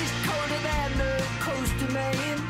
She's colder than the coast of Maine.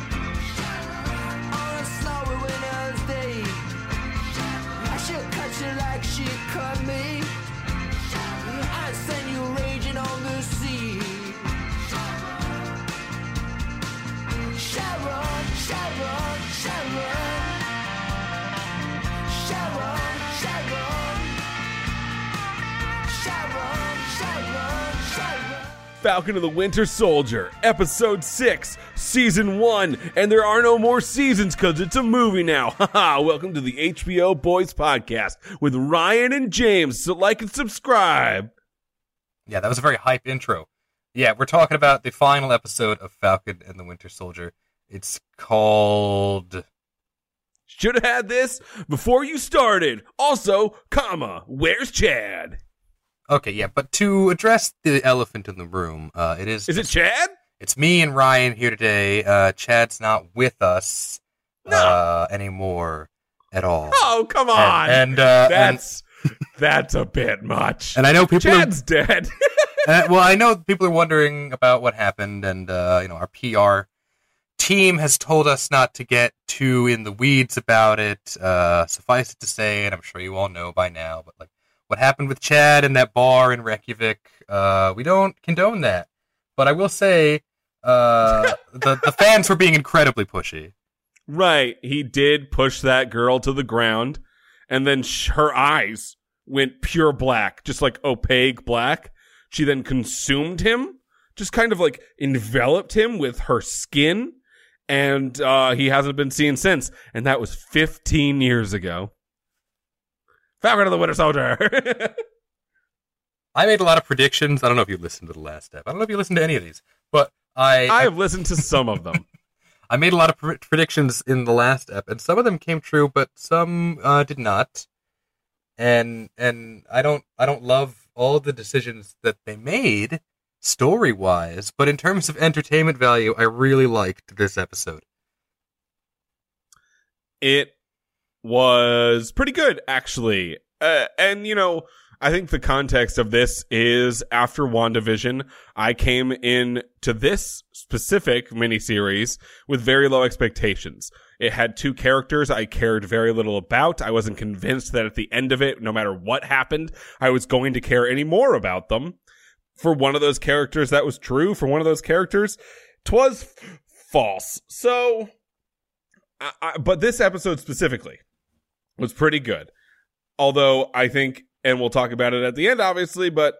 Falcon of the Winter Soldier, Episode 6, Season 1, and there are no more seasons because it's a movie now. Haha, welcome to the HBO Boys Podcast with Ryan and James, so like and subscribe. Yeah, that was a very hype intro. Yeah, we're talking about the final episode of Falcon and the Winter Soldier. It's called. Should have had this before you started. Also, comma, where's Chad? Okay, yeah, but to address the elephant in the room, uh, it is. Is it Chad? It's me and Ryan here today. Uh, Chad's not with us No. uh, anymore at all. Oh, come on. And, and, uh, and, that's that's a bit much. and I know people. Are, Chad's dead. uh, well, I know people are wondering about what happened, and uh, you know, our PR team has told us not to get too in the weeds about it. Uh, suffice it to say, and I'm sure you all know by now, but like what happened with Chad in that bar in Reykjavik, uh, we don't condone that. But I will say, uh, the the fans were being incredibly pushy. Right. He did push that girl to the ground, and then sh- her eyes went pure black, just like opaque black. She then consumed him, just kind of like enveloped him with her skin, and uh, he hasn't been seen since. And that was 15 years ago. Falcon of the Winter Soldier. I made a lot of predictions. I don't know if you listened to the last step. I don't know if you listened to any of these, but I I have listened to some of them. I made a lot of pre- predictions in the last ep, and some of them came true, but some uh, did not. And and I don't I don't love all the decisions that they made story wise, but in terms of entertainment value, I really liked this episode. it was pretty good actually. Uh, and you know i think the context of this is after wandavision i came in to this specific miniseries with very low expectations. It had two characters i cared very little about. I wasn't convinced that at the end of it no matter what happened i was going to care any more about them. For one of those characters that was true. For one of those characters twas false. So I, I, but this episode specifically was pretty good. Although I think, and we'll talk about it at the end, obviously, but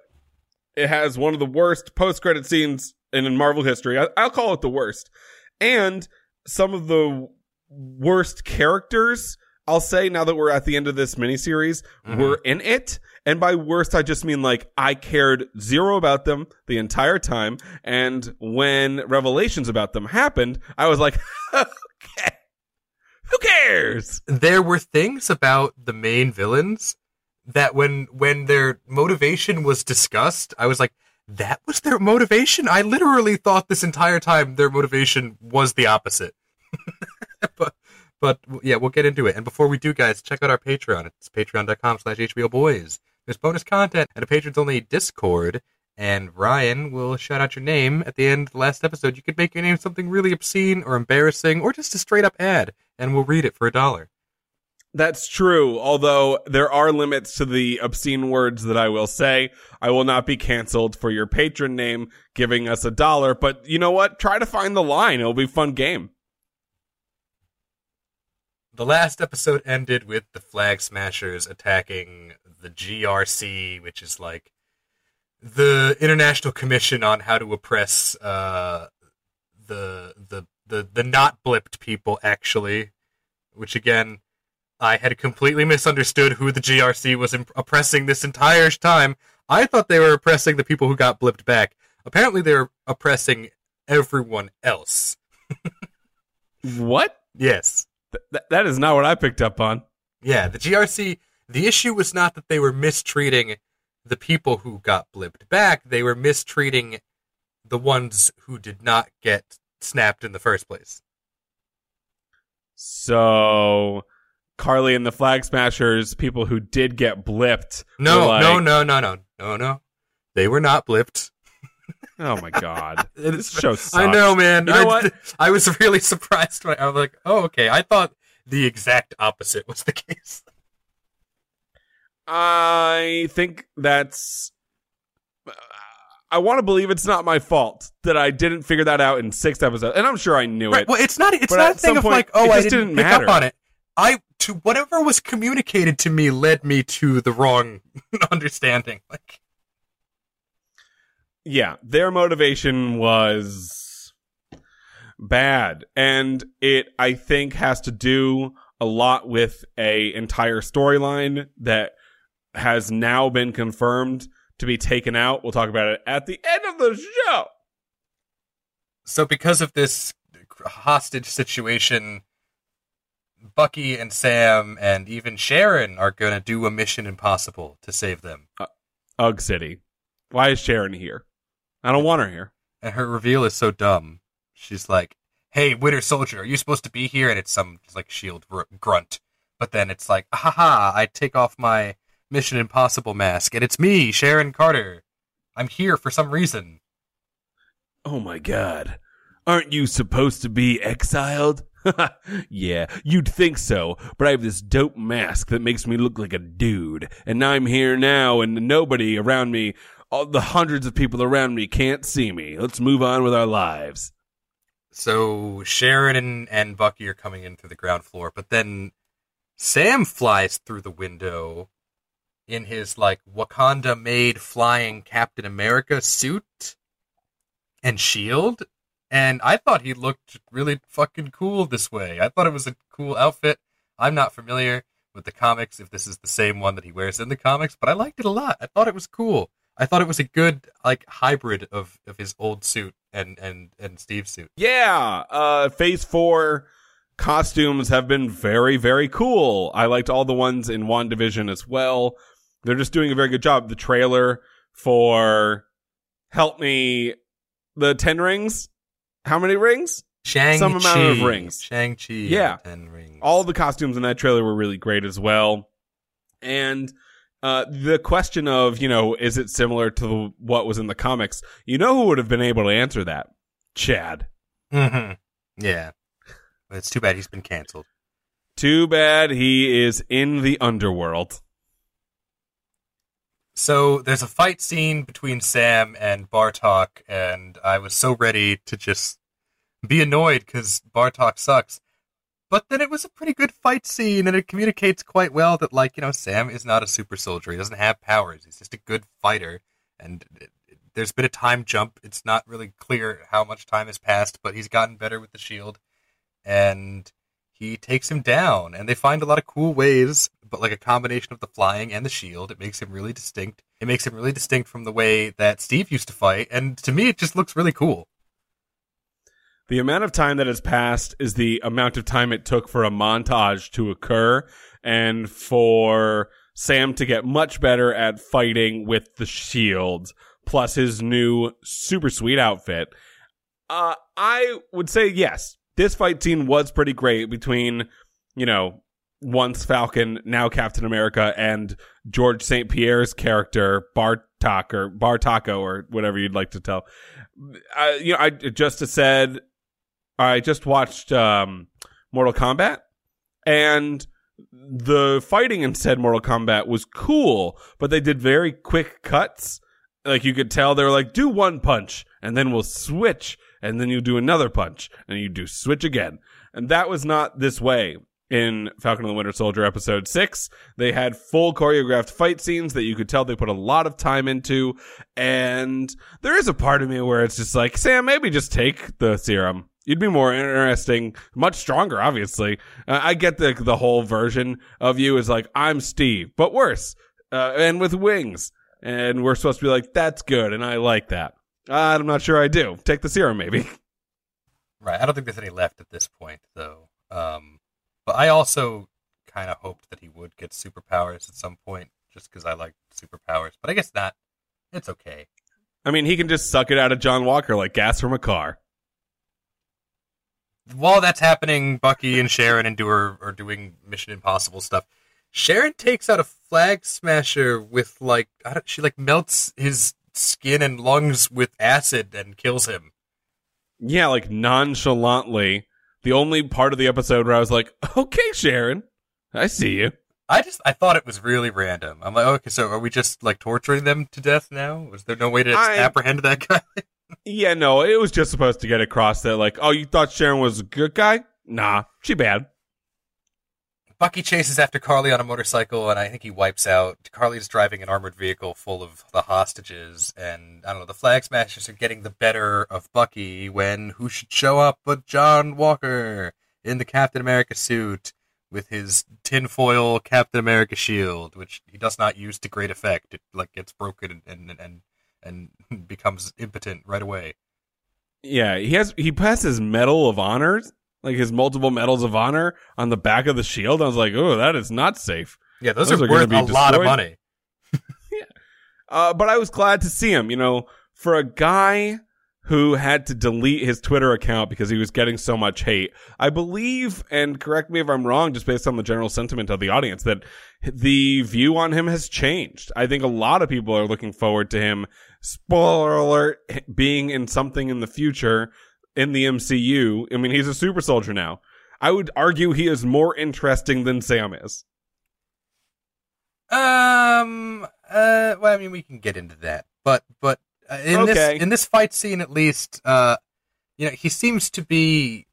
it has one of the worst post-credit scenes in Marvel history. I, I'll call it the worst, and some of the worst characters. I'll say now that we're at the end of this miniseries, Mhm. were in it. And by worst, I just mean like I cared zero about them the entire time. And when revelations about them happened, I was like, who cares? There were things about the main villains that when when their motivation was discussed, I was like, that was their motivation? I literally thought this entire time their motivation was the opposite. but but yeah, we'll get into it. And before we do, guys, check out our Patreon. It's patreon.com slash HBO Boys. There's bonus content and a patrons only Discord. And Ryan will shout out your name at the end of the last episode. You could make your name something really obscene or embarrassing or just a straight up ad, and we'll read it for a dollar. That's true. Although there are limits to the obscene words that I will say. I will not be canceled for your Patreon name giving us a dollar. But you know what? Try to find the line. It'll be a fun game. The last episode ended with the Flag Smashers attacking the GRC, which is like the International Commission on how to oppress uh, the the the the not blipped people. Actually, which again, I had completely misunderstood who the GRC was imp- oppressing this entire time. I thought they were oppressing the people who got blipped back. Apparently, they're oppressing everyone else. What? Yes. Th- th- that is not what I picked up on. Yeah, the GRC, the issue was not that they were mistreating the people who got blipped back, they were mistreating the ones who did not get snapped in the first place. So Carly and the Flag Smashers, people who did get blipped. No, like, no, no, no, no, no, no. They were not blipped. Oh my god. This show sucks. I know, man. You know I, what? I was really surprised. When I was like, oh, okay. I thought the exact opposite was the case. I think that's. I want to believe it's not my fault that I didn't figure that out in six episodes, and I'm sure I knew Right. it. Well, it's not. It's But not a thing of point, like, oh, I just didn't, didn't pick matter. up on it. I to whatever was communicated to me led me to the wrong understanding. Like, yeah, their motivation was bad, and it I think has to do a lot with a entire storyline that has now been confirmed to be taken out. We'll talk about it at the end of the show. so because of this hostage situation, Bucky and Sam and even Sharon are going to do a mission impossible to save them. Uh, Ugg City. Why is Sharon here? I don't want her here. And her reveal is so dumb. She's like, "Hey, Winter Soldier, are you supposed to be here?" And it's some like shield gr- grunt. But then it's like, "Haha! I take off my Mission Impossible mask, and it's me, Sharon Carter. I'm here for some reason." Oh my god. Aren't you supposed to be exiled? yeah, you'd think so, but I have this dope mask that makes me look like a dude. And I'm here now, and nobody around me, all the hundreds of people around me can't see me. Let's move on with our lives. So Sharon and, and Bucky are coming in through the ground floor, but then Sam flies through the window in his like Wakanda made flying Captain America suit and shield. And I thought he looked really fucking cool this way. I thought it was a cool outfit. I'm not familiar with the comics if this is the same one that he wears in the comics, but I liked it a lot. I thought it was cool. I thought it was a good like hybrid of, of his old suit and, and, and Steve's suit. Yeah, uh, phase four costumes have been very, very cool. I liked all the ones in WandaVision as well. They're just doing a very good job. The trailer for Help Me, the 10 rings. How many rings? Shang Some amount of rings. Shang Chi. Yeah. ten rings. All the costumes in that trailer were really great as well. And uh, the question of, you know, is it similar to what was in the comics? You know who would have been able to answer that? Chad. hmm Yeah. It's too bad he's been canceled. Too bad he is in the underworld. So there's a fight scene between Sam and Batroc, and I was so ready to just be annoyed because Batroc sucks. But then it was a pretty good fight scene, and it communicates quite well that, like, you know, Sam is not a super soldier. He doesn't have powers. He's just a good fighter. And there's been a time jump. It's not really clear how much time has passed, but he's gotten better with the shield. And he takes him down. And they find a lot of cool ways, but like a combination of the flying and the shield. It makes him really distinct. It makes him really distinct from the way that Steve used to fight. And to me, it just looks really cool. The amount of time that has passed is the amount of time it took for a montage to occur and for Sam to get much better at fighting with the shield, plus his new super sweet outfit. Uh, I would say yes, this fight scene was pretty great between, you know, once Falcon, now Captain America, and George St. Pierre's character, Batroc or Bartako or whatever you'd like to tell. I, you know, I just said I just watched um, Mortal Kombat, and the fighting in said Mortal Kombat was cool, but they did very quick cuts. Like you could tell they were like, do one punch, and then we'll switch, and then you do another punch, and you do switch again. And that was not this way in Falcon and the Winter Soldier episode six. They had full choreographed fight scenes that you could tell they put a lot of time into. And there is a part of me where it's just like, Sam, maybe just take the serum. You'd be more interesting, much stronger, obviously. Uh, I get the, the whole version of you is like, I'm Steve, but worse, uh, and with wings. And we're supposed to be like, that's good. And I like that. I'm not sure I do. Take the serum, maybe. Right. I don't think there's any left at this point, though. Um, but I also kind of hoped that he would get superpowers at some point, just because I like superpowers. But I guess not. It's okay. I mean, he can just suck it out of John Walker like gas from a car. While that's happening, Bucky and Sharon and Doer are doing Mission Impossible stuff. Sharon takes out a flag smasher with like I don't, she like melts his skin and lungs with acid and kills him. Yeah, like nonchalantly. The only part of the episode where I was like, okay, Sharon, I see you. I just I thought it was really random. I'm like, okay, so are we just like torturing them to death now? Was there no way to I- apprehend that guy? Yeah, no, it was just supposed to get across that, like, oh, you thought Sharon was a good guy? Nah, she bad. Bucky chases after Carly on a motorcycle, and I think he wipes out. Carly's driving an armored vehicle full of the hostages, and I don't know. The Flag Smashers are getting the better of Bucky when who should show up but John Walker in the Captain America suit with his tinfoil Captain America shield, which he does not use to great effect. It like gets broken and and and, and becomes impotent right away. Yeah, he has he passes medal of honors, like his multiple medals of honor on the back of the shield. I was like, oh, that is not safe. Yeah, those, Those are, are worth be a lot of destroyed. money. Uh, but I was glad to see him. You know, for a guy who had to delete his Twitter account because he was getting so much hate, I believe, and correct me if I'm wrong, just based on the general sentiment of the audience, that the view on him has changed. I think a lot of people are looking forward to him. Spoiler alert, being in something in the future in the MCU. I mean, he's a super soldier now. I would argue he is more interesting than Sam is. Um. Uh. Well, I mean, we can get into that, but but uh, in Okay. this in this fight scene, at least, uh, you know, he seems to be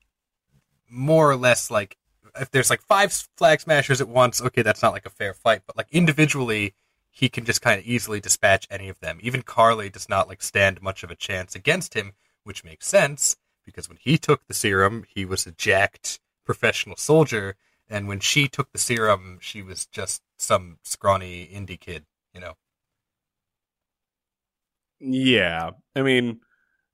more or less like if there's like five flag smashers at once, okay, that's not like a fair fight, but like individually, he can just kind of easily dispatch any of them. Even Carly does not like stand much of a chance against him, which makes sense because when he took the serum, he was a jacked professional soldier, and when she took the serum, she was just some scrawny indie kid, you know. Yeah. I mean,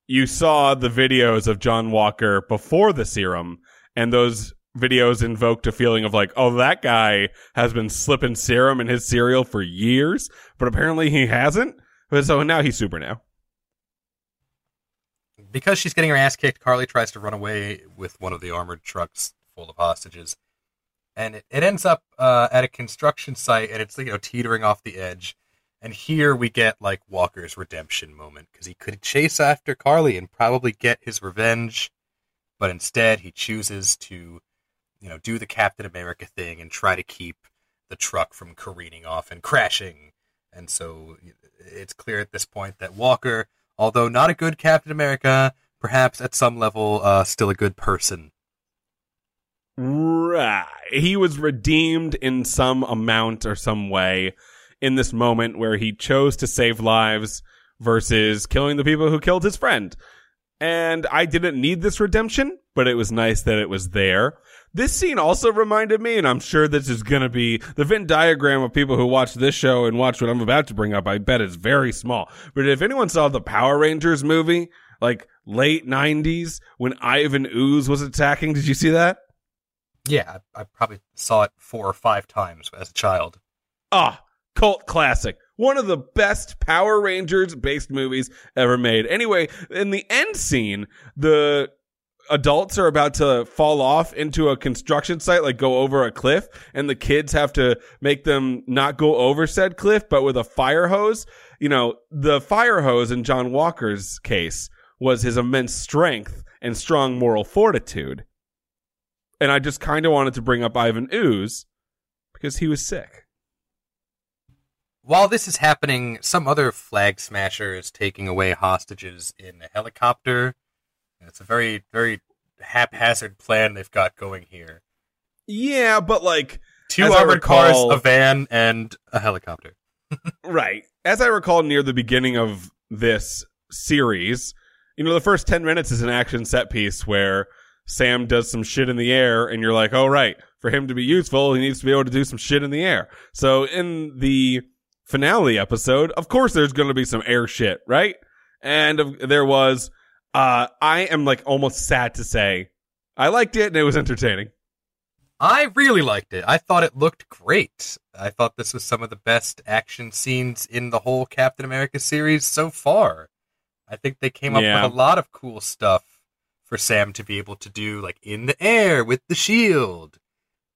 you saw the videos of John Walker before the serum, and those videos invoked a feeling of like, oh, that guy has been slipping serum in his cereal for years, but apparently he hasn't. So now he's super now. Because she's getting her ass kicked, Carly tries to run away with one of the armored trucks full of hostages. And it, it ends up uh, at a construction site and it's you know teetering off the edge. And here we get like Walker's redemption moment because he could chase after Carly and probably get his revenge, but instead he chooses to, you know, do the Captain America thing and try to keep the truck from careening off and crashing. And so it's clear at this point that Walker, although not a good Captain America, perhaps at some level uh, still a good person. Right. He was redeemed in some amount or some way in this moment where he chose to save lives versus killing the people who killed his friend. And I didn't need this redemption, but it was nice that it was there. This scene also reminded me, and I'm sure this is gonna be the Venn diagram of people who watch this show and watch what I'm about to bring up. I bet it's very small. But if anyone saw the Power Rangers movie, like late 90s, when Ivan Ooze was attacking, did you see that? Yeah, I, I probably saw it four or five times as a child. Ah, cult classic. One of the best Power Rangers based movies ever made. Anyway, in the end scene, the adults are about to fall off into a construction site, like go over a cliff, and the kids have to make them not go over said cliff, but with a fire hose. You know, the fire hose in John Walker's case was his immense strength and strong moral fortitude. And I just kind of wanted to bring up Ivan Ooze because he was sick. While this is happening, some other flag smasher is taking away hostages in a helicopter. It's a very, very haphazard plan they've got going here. Yeah, but like Two armored recall- cars, a van, and a helicopter. right. As I recall near the beginning of this series, you know, the first 10 minutes is an action set piece where Sam does some shit in the air and you're like, "Oh right, for him to be useful, he needs to be able to do some shit in the air." So in the finale episode, of course there's going to be some air shit, right? And there was uh I am like almost sad to say I liked it and it was entertaining. I really liked it. I thought it looked great. I thought this was some of the best action scenes in the whole Captain America series so far. I think they came up Yeah. with a lot of cool stuff for Sam to be able to do, like in the air with the shield.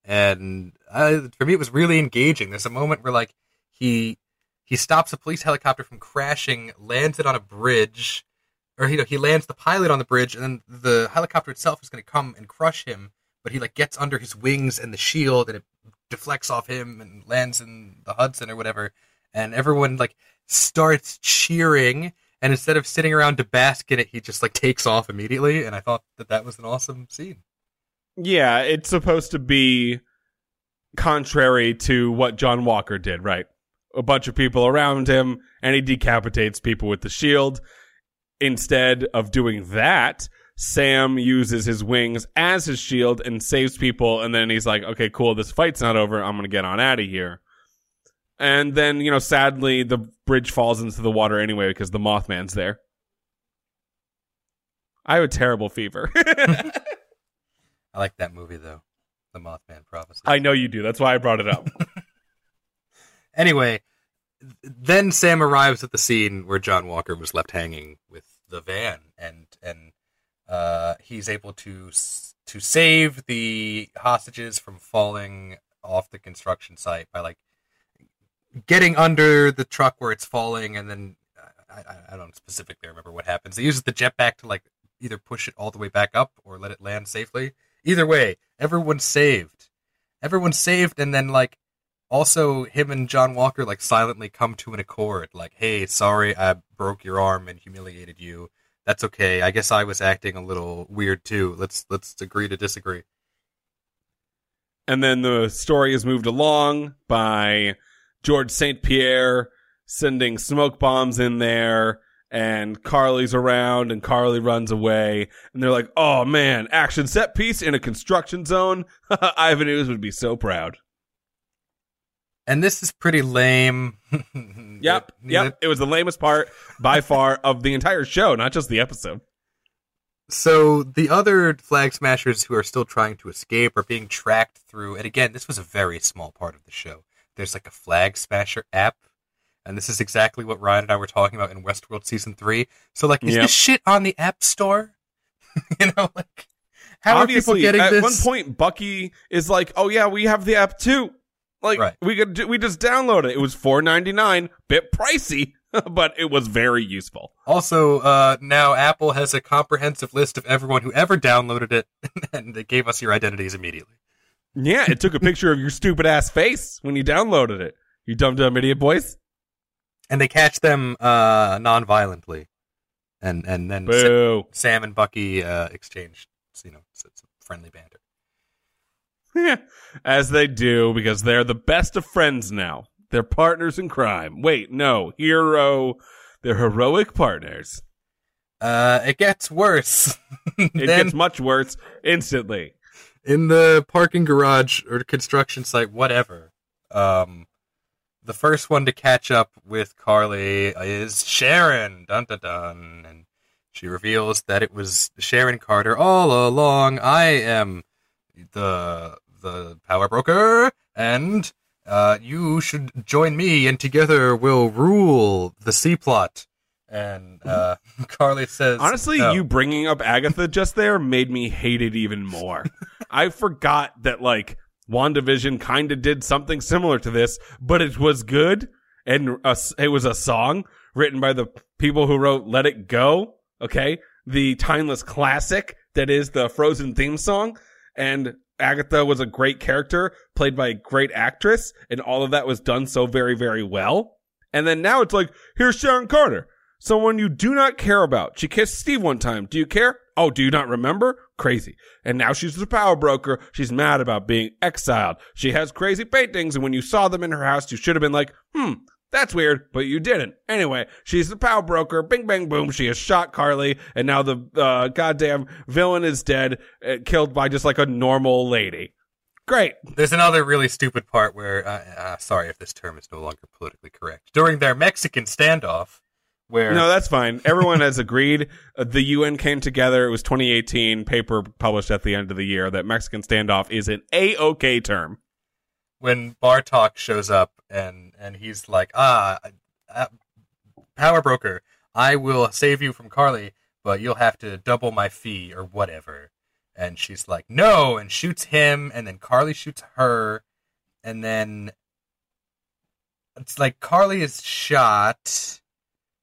And uh, for me, it was really engaging. There's a moment where, like, he he stops a police helicopter from crashing, lands it on a bridge, or you know, he lands the pilot on the bridge, and then the helicopter itself is going to come and crush him. But he like gets under his wings and the shield, and it deflects off him and lands in the Hudson or whatever. And everyone like starts cheering, and instead of sitting around to bask in it, he just like takes off immediately. And I thought that that was an awesome scene. Yeah, it's supposed to be contrary to what John Walker did, right? A bunch of people around him, and he decapitates people with the shield. Instead of doing that, Sam uses his wings as his shield and saves people, and then he's like, okay, cool, this fight's not over, I'm gonna get on out of here. And then, you know, sadly, the bridge falls into the water anyway because the Mothman's there. I have a terrible fever. I like that movie though, The Mothman Prophecy. I know you do. That's why I brought it up. Anyway, then Sam arrives at the scene where John Walker was left hanging with the van, and and uh, he's able to to save the hostages from falling off the construction site by like getting under the truck where it's falling, and then I, I, I don't specifically remember what happens. He uses the jetpack to like either push it all the way back up or let it land safely. Either way, everyone's saved. Everyone's saved, and then like also him and John Walker like silently come to an accord like hey sorry I broke your arm and humiliated you that's okay I guess I was acting a little weird too let's let's agree to disagree and then the story is moved along by George St. Pierre sending smoke bombs in there and Carly's around and Carly runs away and they're like, "Oh man, action set piece in a construction zone. Ivan Ooze would be so proud." And this is pretty lame Yep, yep. It was the lamest part by far of the entire show, not just the episode. so the other flag smashers who are still trying to escape are being tracked through and again this was a very small part of the show there's like a flag smasher app and this is exactly what Ryan and I were talking about in Westworld season 3 so like is Yep. this shit on the app store you know like how Obviously, are people getting at this one point, Bucky is like, "Oh yeah, we have the app too. Like Right. we could, do, we just download it. It was four ninety nine, bit pricey, but it was very useful." Also, uh, now Apple has a comprehensive list of everyone who ever downloaded it, and they gave us your identities immediately. Yeah, it took a picture of your stupid ass face when you downloaded it. You dumb dumb idiot boys. And they catch them uh, non-violently, and and then Sa- Sam and Bucky uh, exchange, you know, some friendly banter. Yeah, as they do because they're the best of friends now. They're partners in crime. Wait, no, hero. They're heroic partners. Uh, it gets worse. It then gets much worse instantly. in the parking garage or construction site, whatever. Um, the first one to catch up with Carly is Sharon. Dun dun dun, and she reveals that it was Sharon Carter all along. I am the the power broker, and uh, you should join me, and together we'll rule the C plot. And uh, Carly says, Honestly, no. you bringing up Agatha just there made me hate it even more. I forgot that like WandaVision kind of did something similar to this, but it was good and a it was a song written by the people who wrote Let It Go, okay? The timeless classic that is the Frozen theme song and Agatha was a great character played by a great actress and all of that was done so very very well. And then now it's like here's Sharon Carter someone you do not care about. She kissed Steve one time. Do you care? Oh, do you not remember? Crazy. And now she's the power broker. She's mad about being exiled. She has crazy paintings, and when you saw them in her house, you should have been like, hmm, that's weird, but you didn't. Anyway, she's the power broker. Bing, bang, boom. She has shot Carly, and now the uh, goddamn villain is dead, uh, killed by just like a normal lady. Great. There's another really stupid part where, uh, uh, sorry if this term is no longer politically correct. During their Mexican standoff, where No, that's fine. Everyone has agreed. Uh, the UN came together. It was 2018 paper published at the end of the year that Mexican standoff is an a-okay term. when Batroc shows up and and he's like, ah, uh, power broker, I will save you from Carly, but you'll have to double my fee or whatever. And she's like, no, and shoots him, and then Carly shoots her, and then it's like Carly is shot,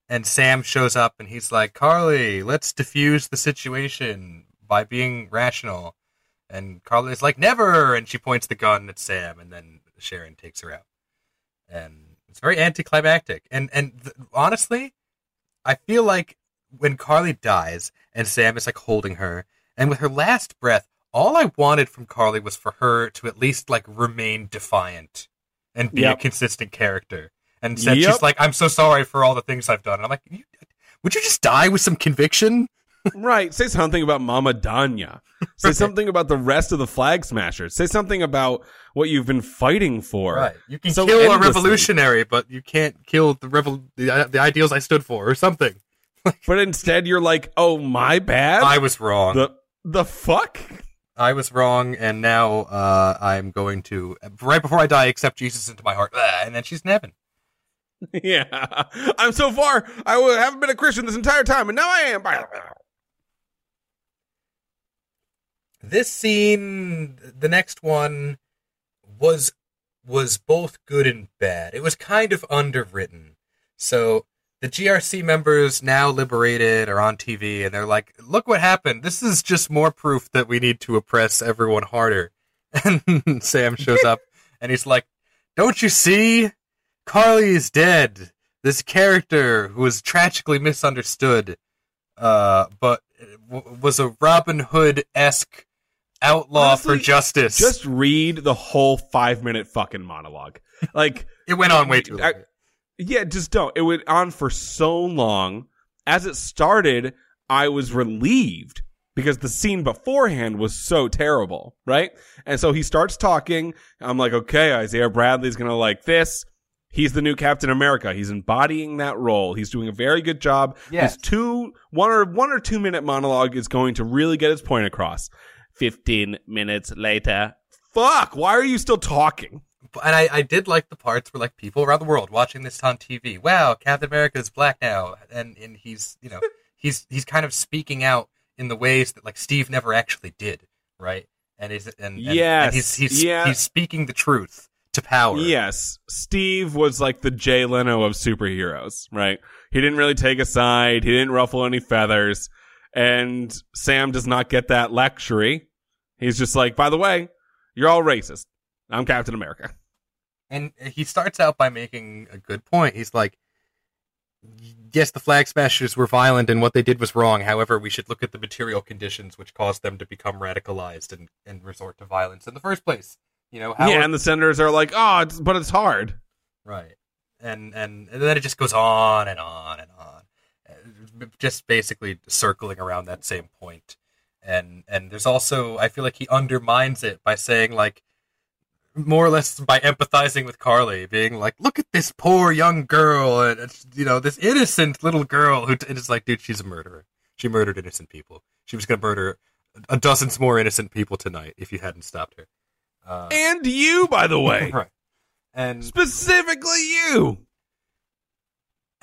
and Sam shows up, and he's like, "Carly, let's diffuse the situation by being rational." And Carly's like, "Never!" And she points the gun at Sam, and then Sharon takes her out, and it's very anticlimactic. And and th- honestly, I feel like when Carly dies and Sam is like holding her, and with her last breath, all I wanted from Carly was for her to at least like remain defiant and be Yep. a consistent character. And said Yep. she's like, "I'm so sorry for all the things I've done." And I'm like, "Would you just die with some conviction?" Right. Say something about Mama Donya. Say something about the rest of the flag smashers. Say something about what you've been fighting for. Right. You can So kill a revolutionary, but you can't kill the revol- the, the ideals I stood for, or something. But instead you're like, oh my bad? I was wrong. the the fuck? I was wrong, and now uh, I'm going to right before I die accept Jesus into my heart, and then she's in heaven. yeah. I'm so far I haven't been a Christian this entire time and now I am. This scene, the next one, was was both good and bad. It was kind of underwritten. So the GRC members now liberated are on TV, and they're like, "Look what happened! This is just more proof that we need to oppress everyone harder." And Sam shows up, and he's like, "Don't you see? Carly is dead. This character who was tragically misunderstood, uh, but w- was a Robin Hood esque outlaw Honestly, for justice. Just read the whole five minute fucking monologue. Like it went on way too long. I- Yeah, just don't. It went on for so long. As it started, I was relieved because the scene beforehand was so terrible, right? And so he starts talking. I'm like, okay, Isaiah Bradley's going to like this. He's the new Captain America. He's embodying that role. He's doing a very good job. Yes. His two, one or one or two minute monologue is going to really get his point across. 15 minutes later. Fuck, why are you still talking? and I, I did like the parts where like people around the world watching this on TV. Wow, Captain America is black now, and and he's you know he's he's kind of speaking out in the ways that like Steve never actually did, right? And is and, and Yes, and he's he's yeah. he's speaking the truth to power. Yes, Steve was like the Jay Leno of superheroes, right? He didn't really take a side. He didn't ruffle any feathers. And Sam does not get that luxury. He's just like, by the way, you're all racist. I'm Captain America. And he starts out by making a good point. He's like, yes, the flag smashers were violent and what they did was wrong. However, we should look at the material conditions which caused them to become radicalized and, and resort to violence in the first place. You know, how yeah, and the senators are like, oh, it's, but it's hard. right. And, and and then it just goes on and on and on, just basically circling around that same point. And and there's also I feel like he undermines it by saying like more or less by empathizing with Carly, being like, "Look at this poor young girl, and you know this innocent little girl who is like, dude, she's a murderer. She murdered innocent people. She was gonna murder a dozens more innocent people tonight if you hadn't stopped her. Uh, And you, by the way. right. And Specifically you.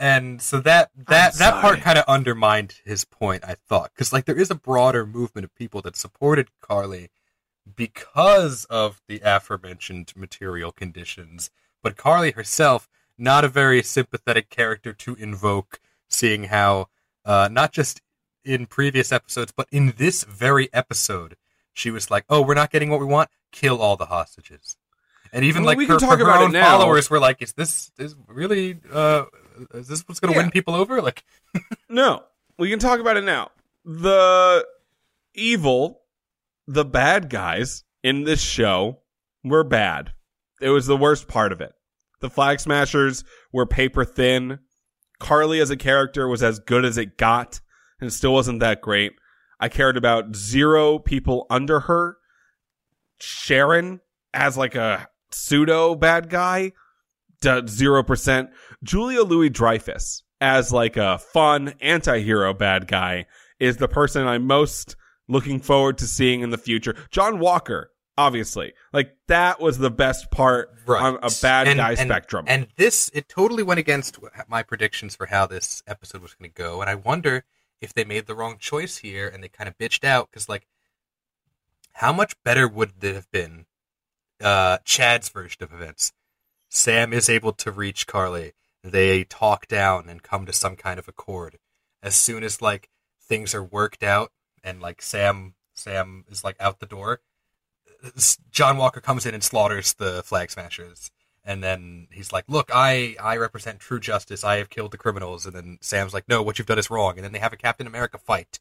And so that that that part kind of undermined his point. I thought because like there is a broader movement of people that supported Carly because of the aforementioned material conditions, but Carly herself not a very sympathetic character to invoke, seeing how uh, not just in previous episodes, but in this very episode, she was like, "Oh, we're not getting what we want. Kill all the hostages." And even Well, like her, her own followers were like, "Is this is really uh, is this what's going to Yeah. win people over?" Like, No, we can talk about it now. The evil, the bad guys in this show were bad. It was the worst part of it. The Flag Smashers were paper thin. Carly as a character was as good as it got, and it still wasn't that great. I cared about zero people under her. Sharon as like a pseudo bad guy, zero percent. Julia Louis Dreyfus as like a fun anti-hero bad guy is the person I'm most looking forward to seeing in the future. John Walker, obviously, like that was the best part on a bad And- guy and- spectrum. And this, it totally went against my predictions for how this episode was going to go. And I wonder if they made the wrong choice here and they kind of bitched out because, like, how much better would it have been uh, Chad's version of events? Sam is able to reach Carly. They talk down and come to some kind of accord. As soon as like things are worked out and like Sam Sam is like out the door, John Walker comes in and slaughters the flag smashers. And then he's like, "Look, I I represent true justice. I have killed the criminals." And then Sam's like, "No, what you've done is wrong." And then they have a Captain America fight.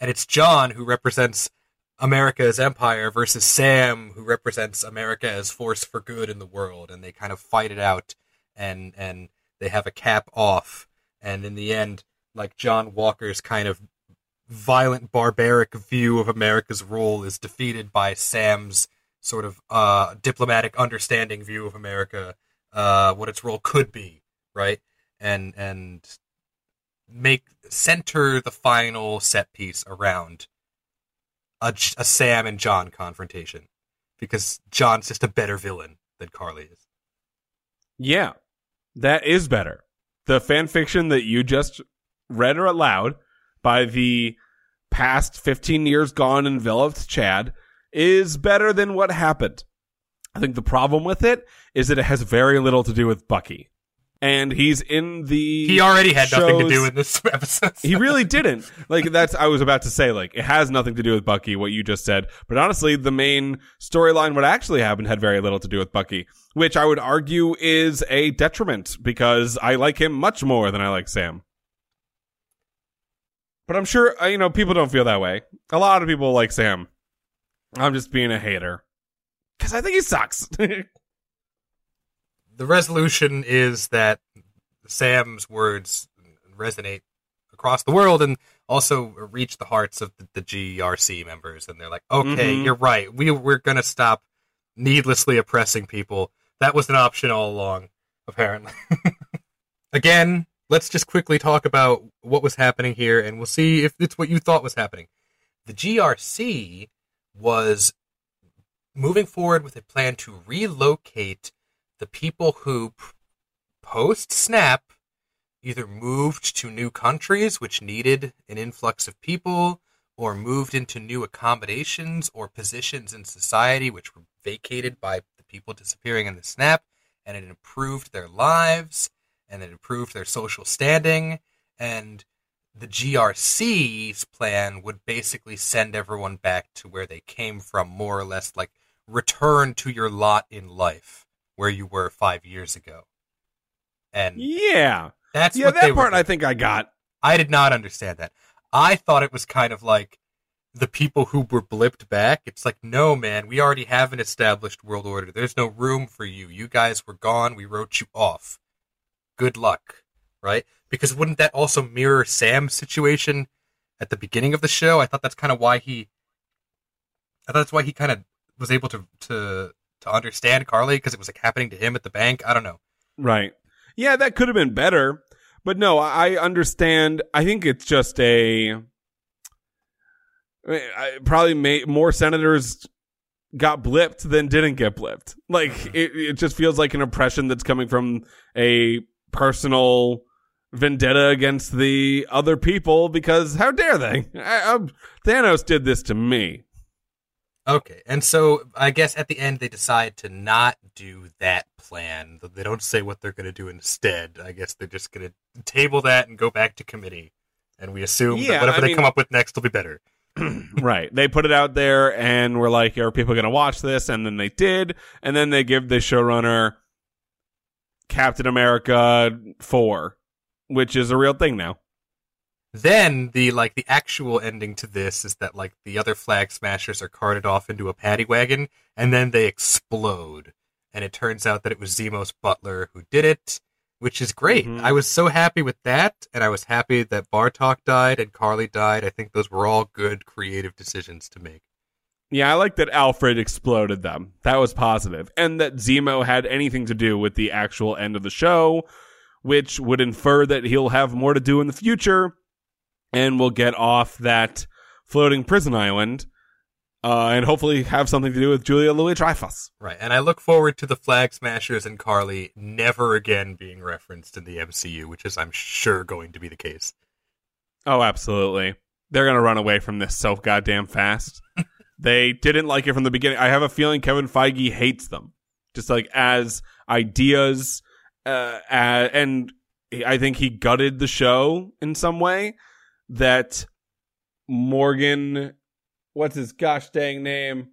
And it's John who represents America as empire versus Sam who represents America as force for good in the world and they kind of fight it out and and they have a cap off. And in the end like John Walker's kind of violent barbaric view of America's role is defeated by Sam's sort of uh diplomatic understanding view of America uh what its role could be right? And and make center the final set piece around a, a Sam and John confrontation because John's just a better villain than Carly is. Yeah, that is better. The fan fiction that you just read out loud by the past 15 years gone enveloped Chad is better than what happened. I think the problem with it is that it has very little to do with Bucky. And he's in the. He already had nothing to do in this episode. he really didn't. Like that's I was about to say like it has nothing to do with Bucky what you just said, but honestly the main storyline what actually happened had very little to do with Bucky, which I would argue is a detriment because I like him much more than I like Sam. But I'm sure uh, you know people don't feel that way. A lot of people like Sam. I'm just being a hater cuz I think he sucks. the resolution is that Sam's words resonate across the world and also reach the hearts of the, the GRC members, and they're like, "Okay, Mhm. you're right. We we're gonna stop needlessly oppressing people. That was an option all along, apparently." Again, let's just quickly talk about what was happening here, and we'll see if it's what you thought was happening. The GRC was moving forward with a plan to relocate the people who post snap either moved to new countries which needed an influx of people or moved into new accommodations or positions in society which were vacated by the people disappearing in the snap and it improved their lives and it improved their social standing and the GRC's plan would basically send everyone back to where they came from more or less like return to your lot in life where you were 5 years ago and yeah. that's Yeah, that part. I think I got. I did not understand that. I thought it was kind of like the people who were blipped back. It's like, no, man, we already have an established world order. There's no room for you. You guys were gone. We wrote you off. Good luck, right? Because wouldn't that also mirror Sam's situation at the beginning of the show? I thought that's kind of why he. I thought that's why he kind of was able to to to understand Carly because it was like happening to him at the bank. I don't know. Right. Yeah, that could have been better. But no, I understand. I think it's just a. I, probably may, more senators got blipped than didn't get blipped. Like, mm-hmm. it, it just feels like an oppression that's coming from a personal vendetta against the other people because how dare they? I, I, Thanos did this to me. Okay, and so I guess at the end they decide to not do that plan. They don't say what they're going to do instead. I guess they're just going to table that and go back to committee. And we assume Yeah, that whatever I they mean- come up with next will be better. right. They put it out there and we're like, are people going to watch this? And then they did. And then they give the showrunner Captain America 4, which is a real thing now. Then the like the actual ending to this is that like the other flag smashers are carted off into a paddy wagon and then they explode. And it turns out that it was Zemos Butler who did it, which is great. Mhm. I was so happy with that, and I was happy that Batroc died and Carly died. I think those were all good creative decisions to make. Yeah, I like that Alfred exploded them. That was positive. And that Zemo had anything to do with the actual end of the show, which would infer that he'll have more to do in the future and we'll get off that floating prison island uh, and hopefully have something to do with Julia Louis Dreyfus. Right, and I look forward to the Flag Smashers and Carly never again being referenced in the MCU, which is, I'm sure, going to be the case. Oh, absolutely. They're going to run away from this so goddamn fast. they didn't like it from the beginning. I have a feeling Kevin Feige hates them. Just like as ideas, uh, uh, and I think he gutted the show in some way that Morgan, what's his gosh dang name?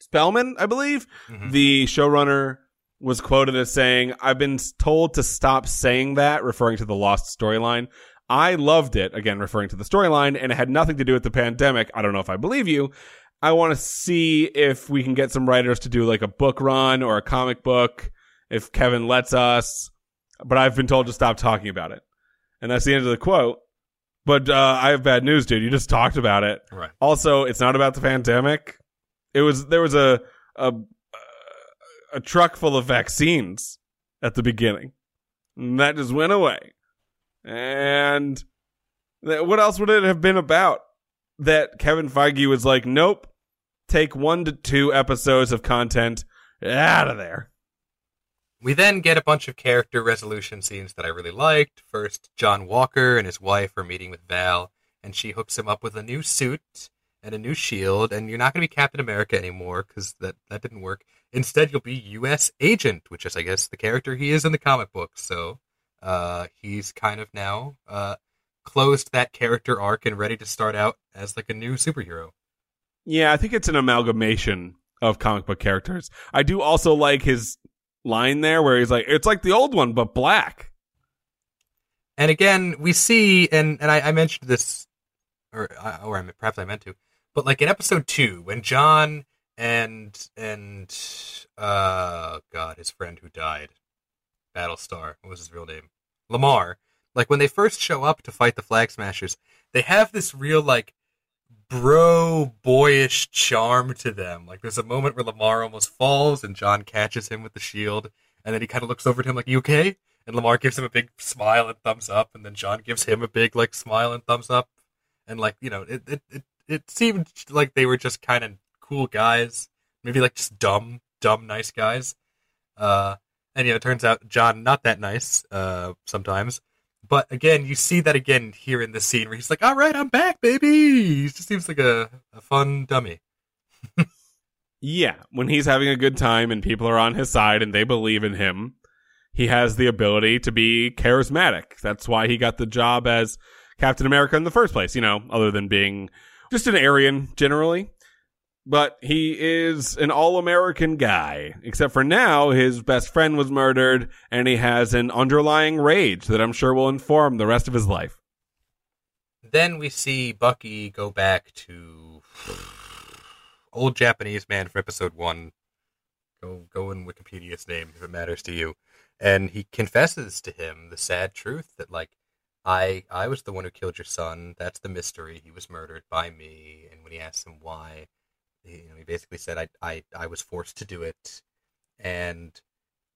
Spellman, I believe, Mhm. the showrunner was quoted as saying, I've been told to stop saying that, referring to the lost storyline. I loved it, again, referring to the storyline, and it had nothing to do with the pandemic. I don't know if I believe you. I want to see if we can get some writers to do like a book run or a comic book, if Kevin lets us. But I've been told to stop talking about it. And that's the end of the quote. But uh, I have bad news, dude. You just talked about it. Right. Also, it's not about the pandemic. It was there was a a a truck full of vaccines at the beginning. And that just went away. And th- what else would it have been about? That Kevin Feige was like, nope, take one to two episodes of content out of there. We then get a bunch of character resolution scenes that I really liked. First, John Walker and his wife are meeting with Val, and she hooks him up with a new suit and a new shield. And you're not going to be Captain America anymore because that, that didn't work. Instead, you'll be U.S. Agent, which is, I guess, the character he is in the comic book. So uh, he's kind of now uh, closed that character arc and ready to start out as like a new superhero. Yeah, I think it's an amalgamation of comic book characters. I do also like his line there where he's like, it's like the old one, but black. And again, we see, and and I, I mentioned this, or or perhaps I meant to, but like in episode two, when John and and uh God, his friend who died, Battlestar, what was his real name? Lamar. Like when they first show up to fight the Flag Smashers, they have this real like bro boyish charm to them. Like there's a moment where Lamar almost falls and John catches him with the shield, and then he kind of looks over to him like, "You okay?" And Lamar gives him a big smile and thumbs up, and then John gives him a big like smile and thumbs up, and like you know, it it it, it seemed like they were just kind of cool guys, maybe like just dumb, dumb, nice guys. Uh, and you know, it turns out John not that nice uh, sometimes. But again, you see that again here in this scene where he's like, "All right, I'm back, baby." He just seems like a, a fun dummy. Yeah, when he's having a good time and people are on his side and they believe in him, he has the ability to be charismatic. That's why he got the job as Captain America in the first place, you know, other than being just an Aryan generally. But he is an all American guy, except for now his best friend was murdered and he has an underlying rage that I'm sure will inform the rest of his life. Then we see Bucky go back to old Japanese man from episode one. Go go in Wikipedia's name if it matters to you. And he confesses to him the sad truth that like I I was the one who killed your son. That's the mystery. He was murdered by me. And when he asks him why, he, you know, he basically said I I I was forced to do it. And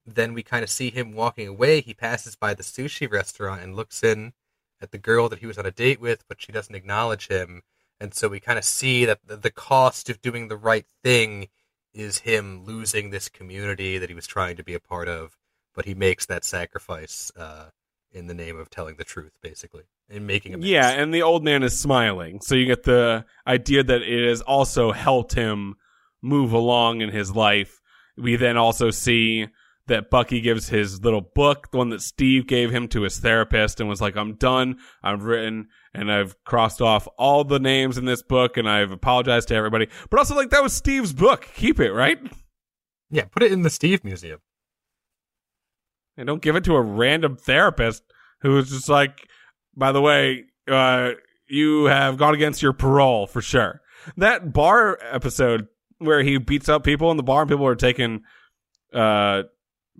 then we kind of see him walking away. He passes by the sushi restaurant and looks in at the girl that he was on a date with, but she doesn't acknowledge him. And so we kind of see that the, the cost of doing the right thing is him losing this community that he was trying to be a part of, but he makes that sacrifice uh, in the name of telling the truth, basically, and making amends. Yeah, and the old man is smiling. So you get the idea that it has also helped him move along in his life. We then also see that Bucky gives his little book, the one that Steve gave him to his therapist and was like, I'm done. I've written and I've crossed off all the names in this book and I've apologized to everybody. But also like that was Steve's book. Keep it, right? yeah, put it in the Steve Museum. And don't give it to a random therapist who is just like, by the way, uh, you have gone against your parole for sure. That bar episode where he beats up people in the bar and people are taking, uh,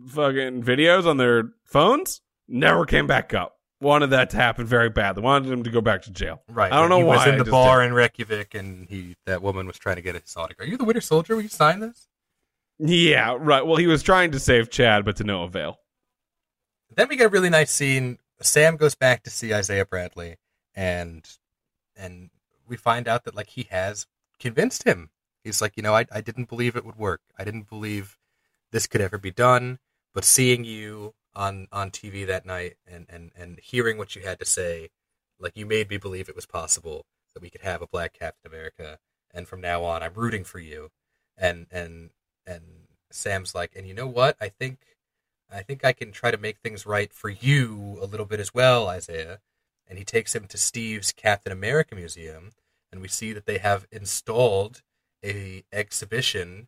fucking videos on their phones never came back up. Wanted that to happen very badly. Wanted him to go back to jail. Right. I don't know he why. was in the bar in Reykjavik, and he that woman was trying to get his autograph. Are you the Winter Soldier? Will you sign this? Yeah, right. Well, he was trying to save Chad, but to no avail. Then we get a really nice scene. Sam goes back to see Isaiah Bradley, and and we find out that like he has convinced him. He's like, you know, I I didn't believe it would work. I didn't believe this could ever be done. But seeing you on on TV that night and and and hearing what you had to say, like you made me believe it was possible that we could have a black Captain America. And from now on, I'm rooting for you. And and and Sam's like, and you know what? I think I think I can try to make things right for you a little bit as well, Isaiah. And he takes him to Steve's Captain America Museum, and we see that they have installed a exhibition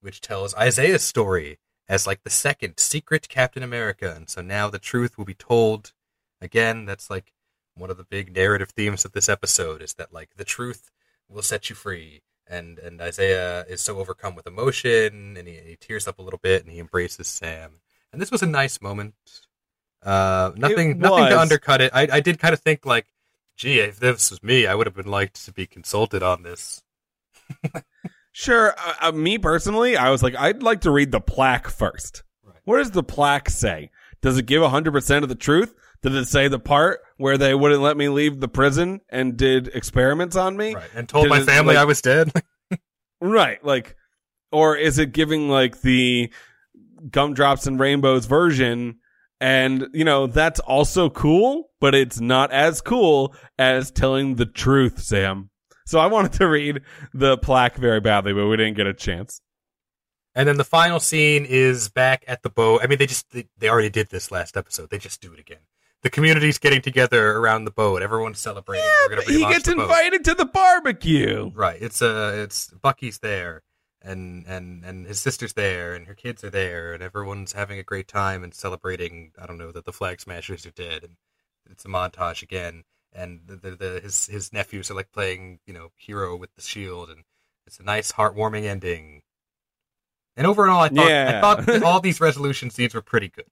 which tells Isaiah's story as like the second secret Captain America. And so now the truth will be told. Again, that's like one of the big narrative themes of this episode is that like the truth will set you free. And and Isaiah is so overcome with emotion and he, he tears up a little bit and he embraces Sam. And this was a nice moment. Uh, nothing nothing to undercut it. I, I did kind of think like, gee, if this was me, I would have been liked to be consulted on this. Sure. Uh, uh, me personally, I was like, I'd like to read the plaque first. Right. What does the plaque say? Does it give 100% of the truth? Did it say the part where they wouldn't let me leave the prison and did experiments on me? Right. And told Did my it, family like- I was dead. Right. Like, or is it giving like the gumdrops and rainbows version? And, you know, that's also cool, but it's not as cool as telling the truth, Sam. So I wanted to read the plaque very badly, but we didn't get a chance. And then the final scene is back at the boat. I mean, they just they, they already did this last episode. They just do it again. The community's getting together around the boat. Everyone's celebrating. But he gets invited to the barbecue. Right. It's uh it's Bucky's there and and and his sister's there and her kids are there and everyone's having a great time and celebrating, I don't know, that the flag smashers are dead and it's a montage again and the, the, the his his nephews are like playing, you know, hero with the shield and it's a nice heartwarming ending. And overall I thought I thought all these resolution scenes were pretty good.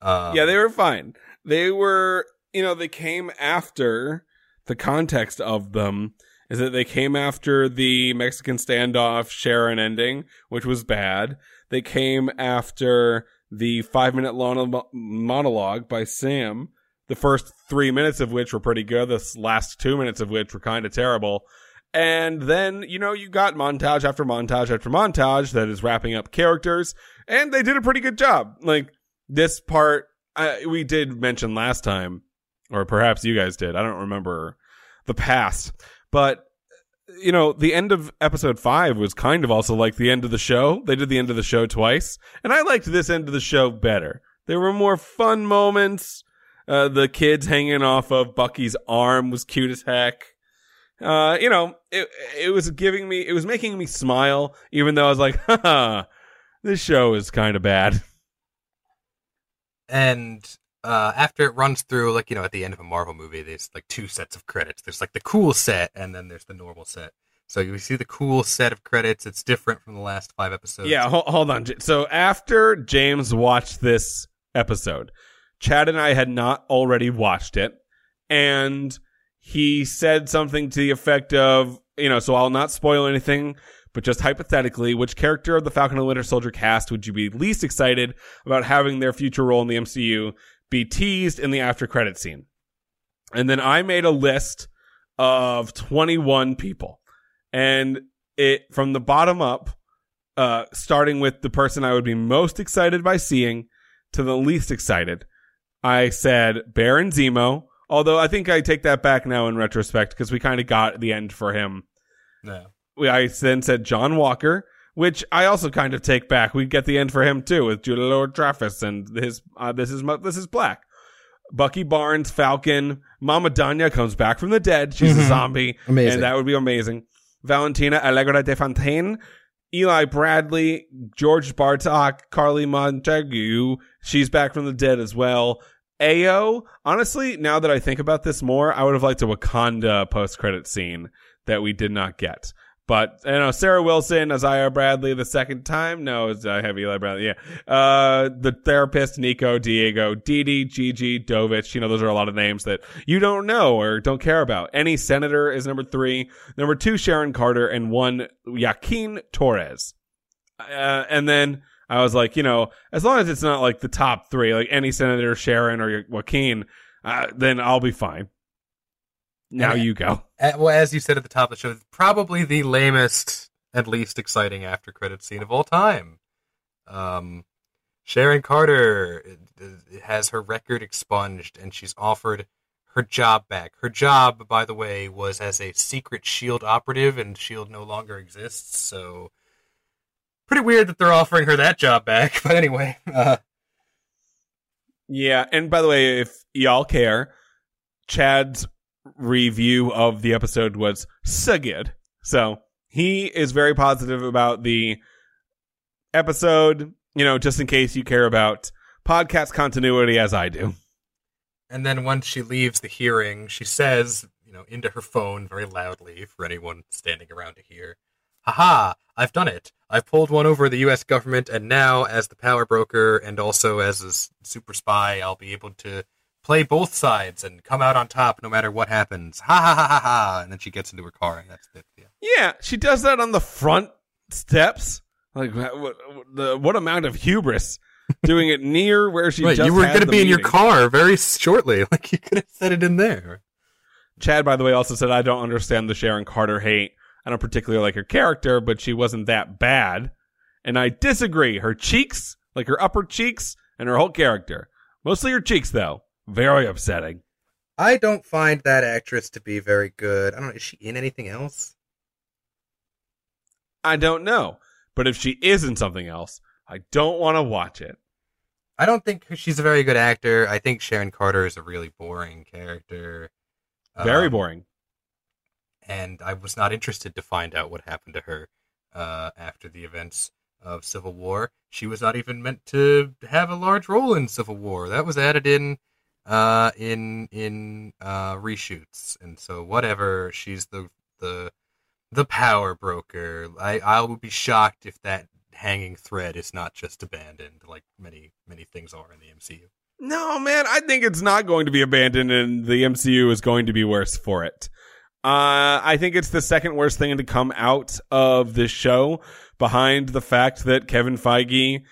Um, yeah, they were fine. They were, you know, they came after the context of them is that they came after the Mexican standoff Sharon ending, which was bad. They came after the five minute long monologue by Sam, the first three minutes of which were pretty good, the last two minutes of which were kind of terrible. And then, you know, you got montage after montage after montage that is wrapping up characters, and they did a pretty good job. Like, this part, I, we did mention last time, or perhaps you guys did. I don't remember the past, but you know, the end of episode five was kind of also like the end of the show. They did the end of the show twice, and I liked this end of the show better. There were more fun moments. Uh, the kids hanging off of Bucky's arm was cute as heck. Uh, you know, it it was giving me, it was making me smile, even though I was like, haha, this show is kind of bad. and uh, after it runs through, like you know, at the end of a Marvel movie, there's like two sets of credits. There's like the cool set, and then there's the normal set. So you see the cool set of credits. It's different from the last five episodes. Yeah, hold, hold on. So after James watched this episode, Chad and I had not already watched it, and he said something to the effect of, you know, so I'll not spoil anything, but just hypothetically, which character of the Falcon and Winter Soldier cast would you be least excited about having their future role in the MCU be teased in the after credit scene? And then I made a list of 21 people. And it, from the bottom up, uh, starting with the person I would be most excited by seeing to the least excited, I said Baron Zemo. Although I think I take that back now in retrospect because we kind of got the end for him. Yeah. We, I then said John Walker, which I also kind of take back. We get the end for him too with Julia Louis Dreyfus and his uh, this is this is black. Bucky Barnes, Falcon, Mama Donya comes back from the dead. She's a Mhm. zombie, Amazing. and that would be amazing. Valentina Allegra de Fontaine, Eli Bradley, George Batroc, Carly Montague. She's back from the dead as well. Ao, honestly, now that I think about this more, I would have liked a Wakanda post credit scene that we did not get. But you know, Sarah Wilson, Isaiah Bradley the second time. No, it's uh, have Eli Bradley. Yeah, uh, the therapist Nico, Diego, Didi, Gigi, Dovich. You know, those are a lot of names that you don't know or don't care about. Any senator is number three. Number two, Sharon Carter, and one, Joaquin Torres. Uh, and then I was like, you know, as long as it's not like the top three, like any senator, Sharon or Joaquin, uh, then I'll be fine. Now And- you go. Well, as you said at the top of the show, probably the lamest and least exciting after credit scene of all time. Um, Sharon Carter has her record expunged, and she's offered her job back. Her job, by the way, was as a secret Shield operative, and Shield no longer exists. So pretty weird that they're offering her that job back. But anyway, uh, Yeah, and by the way, if y'all care, Chad's review of the episode was so good. So he is very positive about the episode, you know, just in case you care about podcast continuity as I do. and then once she leaves the hearing, she says, you know, into her phone very loudly for anyone standing around to hear, "Haha, I've done it. I've pulled one over the U.S. government, and now, as the power broker and also as a super spy, I'll be able to." Play both sides and come out on top no matter what happens. Ha ha ha ha ha! And then she gets into her car, and that's it. Yeah. Yeah, she does that on the front steps. Like what, what, the, what amount of hubris doing it near where she right, just you were going to be in your car very shortly. Like you could have said it in there. Chad, by the way, also said, I don't understand the Sharon Carter hate. I don't particularly like her character, but she wasn't that bad. And I disagree. Her cheeks, like her upper cheeks, and her whole character. Mostly her cheeks, though. Very upsetting. I don't find that actress to be very good. I don't know. Is she in anything else? I don't know. But if she is in something else, I don't want to watch it. I don't think she's a very good actor. I think Sharon Carter is a really boring character. Very Um, boring. And I was not interested to find out what happened to her uh, after the events of Civil War. She was not even meant to have a large role in Civil War. That was added in uh, in in uh, reshoots, and so whatever. She's the the the power broker. I I would be shocked if that hanging thread is not just abandoned, like many many things are in the MCU. No, man, I think it's not going to be abandoned and the MCU is going to be worse for it. Uh, I think it's the second worst thing to come out of this show behind the fact that Kevin Feige,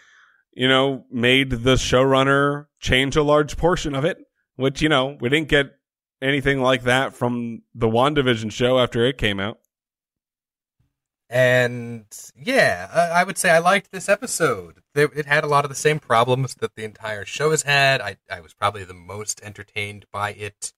you know, made the showrunner change a large portion of it, which, you know, we didn't get anything like that from the WandaVision show after it came out. And yeah, I would say I liked this episode. It had a lot of the same problems that the entire show has had. I, I was probably the most entertained by it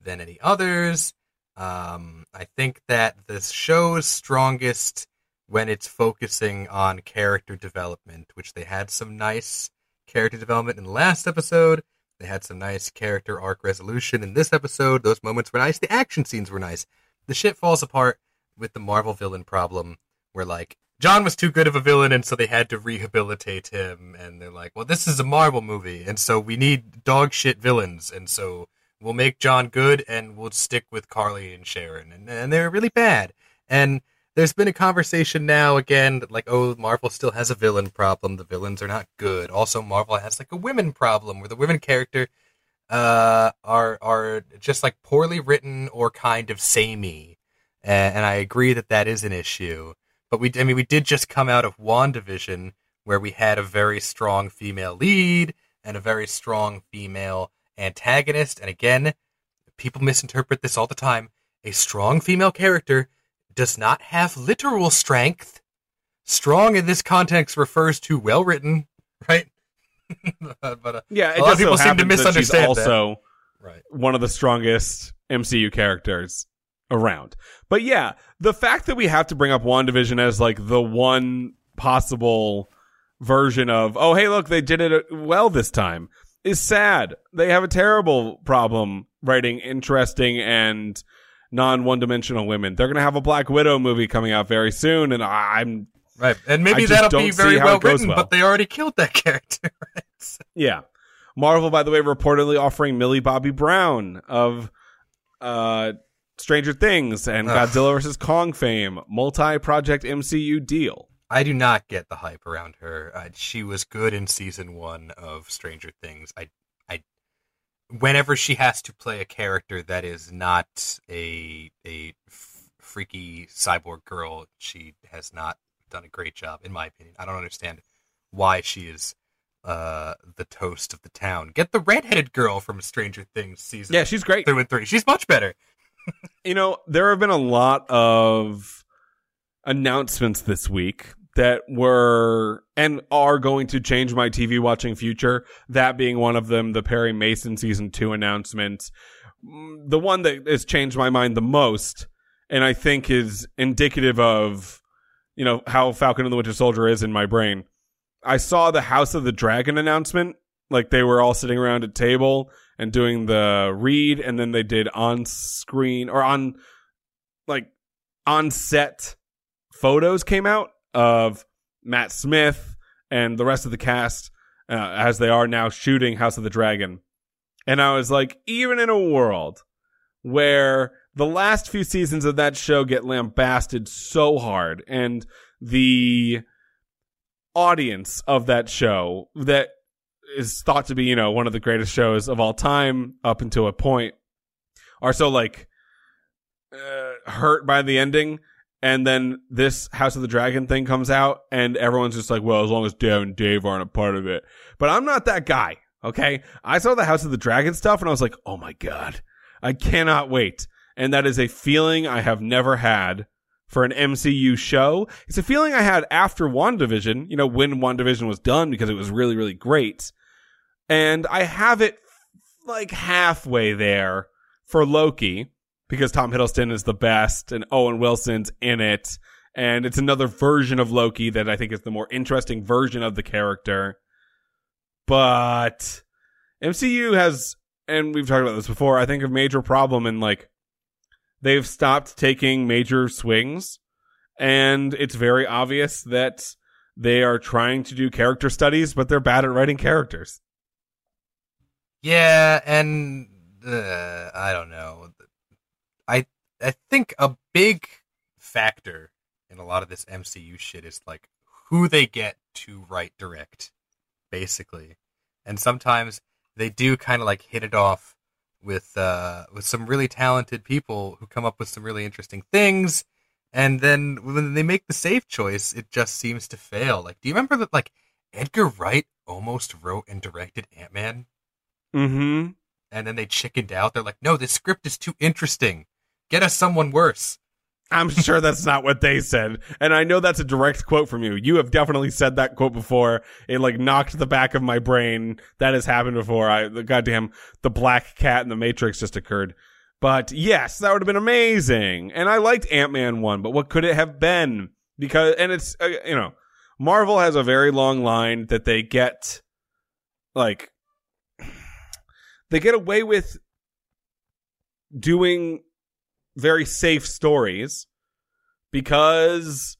than any others. Um, I think that the show's strongest when it's focusing on character development, which they had some nice character development in the last episode. They had some nice character arc resolution in this episode. Those moments were nice. The action scenes were nice. The shit falls apart with the Marvel villain problem, where like John was too good of a villain, and so they had to rehabilitate him. And they're like, "Well, this is a Marvel movie, and so we need dog shit villains, and so we'll make John good, and we'll stick with Carly and Sharon." And, and they're really bad. And there's been a conversation now again that like, oh, Marvel still has a villain problem. The villains are not good. Also, Marvel has like a women problem, where the women character uh, are are just like poorly written or kind of samey and, and I agree that that is an issue. But we, I mean, we did just come out of WandaVision, where we had a very strong female lead and a very strong female antagonist. And again, people misinterpret this all the time. A strong female character does not have literal strength. Strong in this context refers to well written, right? but uh, Yeah, it A lot of just so people seem to that misunderstand that. also right. one of the strongest MCU characters around. But yeah, the fact that we have to bring up WandaVision as like the one possible version of, oh, hey, look, they did it well this time is sad. They have a terrible problem writing interesting and non one dimensional women. They're going to have a Black Widow movie coming out very soon. And I'm, Right. And maybe I that'll be very well written, well. but they already killed that character. Right? So- yeah. Marvel, by the way, reportedly offering Millie Bobby Brown of uh, Stranger Things and Ugh. Godzilla vs. Kong fame, multi project MCU deal. I do not get the hype around her. Uh, she was good in season one of Stranger Things. I, I, whenever she has to play a character that is not a a f- freaky cyborg girl, she has not done a great job, in my opinion. I don't understand why she is uh the toast of the town. Get the redheaded girl from Stranger Things season Yeah, she's great. two and three. She's much better. You know, there have been a lot of announcements this week that were and are going to change my TV watching future. That being one of them, the Perry Mason season two announcement. Mm, The one that has changed my mind the most, and I think is indicative of, you know, how Falcon and the Winter Soldier is in my brain. I saw the House of the Dragon announcement. Like they were all sitting around a table and doing the read, and then they did on screen or on like on set photos came out of Matt Smith and the rest of the cast uh, as they are now shooting House of the Dragon. And I was like, even in a world where the last few seasons of that show get lambasted so hard and the audience of that show that is thought to be, you know, one of the greatest shows of all time up until a point are so like uh, hurt by the ending and then this House of the Dragon thing comes out, and everyone's just like, well, as long as Dave and Dave aren't a part of it. But I'm not that guy, okay? I saw the House of the Dragon stuff, and I was like, oh my God, I cannot wait. And that is a feeling I have never had for an MCU show. It's a feeling I had after WandaVision, you know, when WandaVision was done, because it was really, really great. And I have it like halfway there for Loki because Tom Hiddleston is the best and Owen Wilson's in it. And it's another version of Loki that I think is the more interesting version of the character. But MCU has, and we've talked about this before, I think a major problem in like, they've stopped taking major swings. And it's very obvious that they are trying to do character studies, but they're bad at writing characters. Yeah, and uh, I don't know. I I think a big factor in a lot of this MCU shit is like who they get to write direct, basically. And sometimes they do kind of like hit it off with uh with some really talented people who come up with some really interesting things and then when they make the safe choice it just seems to fail like do you remember that like edgar wright almost wrote and directed ant-man Mm-hmm. and then they chickened out they're like no this script is too interesting get us someone worse I'm sure that's not what they said. And I know that's a direct quote from you. You have definitely said that quote before. It like knocked the back of my brain. That has happened before. I, the goddamn, the black cat in the Matrix just occurred. But yes, that would have been amazing. And I liked Ant-Man 1, but what could it have been? Because, and it's, uh, you know, Marvel has a very long line that they get, like, they get away with doing very safe stories because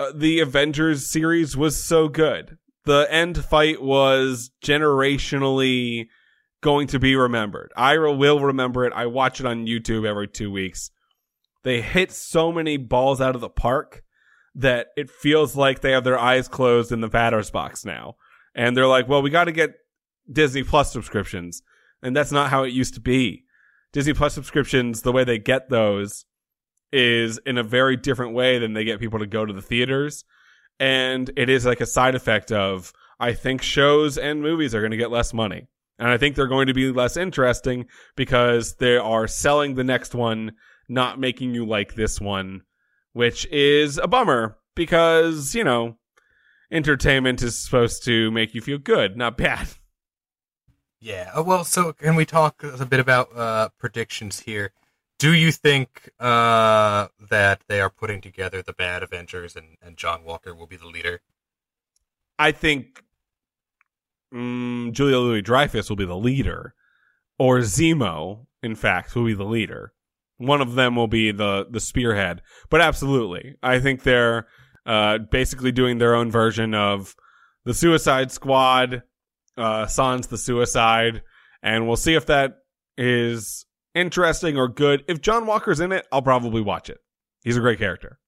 uh, the Avengers series was so good. The end fight was generationally going to be remembered. I will remember it. I watch it on YouTube every two weeks. They hit so many balls out of the park that it feels like they have their eyes closed in the batter's box now. And they're like, well, we got to get Disney Plus subscriptions. And that's not how it used to be. Disney Plus subscriptions, the way they get those is in a very different way than they get people to go to the theaters. And it is like a side effect of, I think shows and movies are going to get less money. And I think they're going to be less interesting because they are selling the next one, not making you like this one, which is a bummer because, you know, entertainment is supposed to make you feel good, not bad. Yeah. uh, Well, so can we talk a bit about uh, predictions here? Do you think uh, that they are putting together the bad Avengers and, and John Walker will be the leader? I think mm, Julia Louis Dreyfus will be the leader, or Zemo, in fact, will be the leader. One of them will be the the spearhead. But absolutely, I think they're uh, basically doing their own version of the Suicide Squad. Uh, Sans the Suicide, and we'll see if that is interesting or good. If John Walker's in it, I'll probably watch it. He's a great character.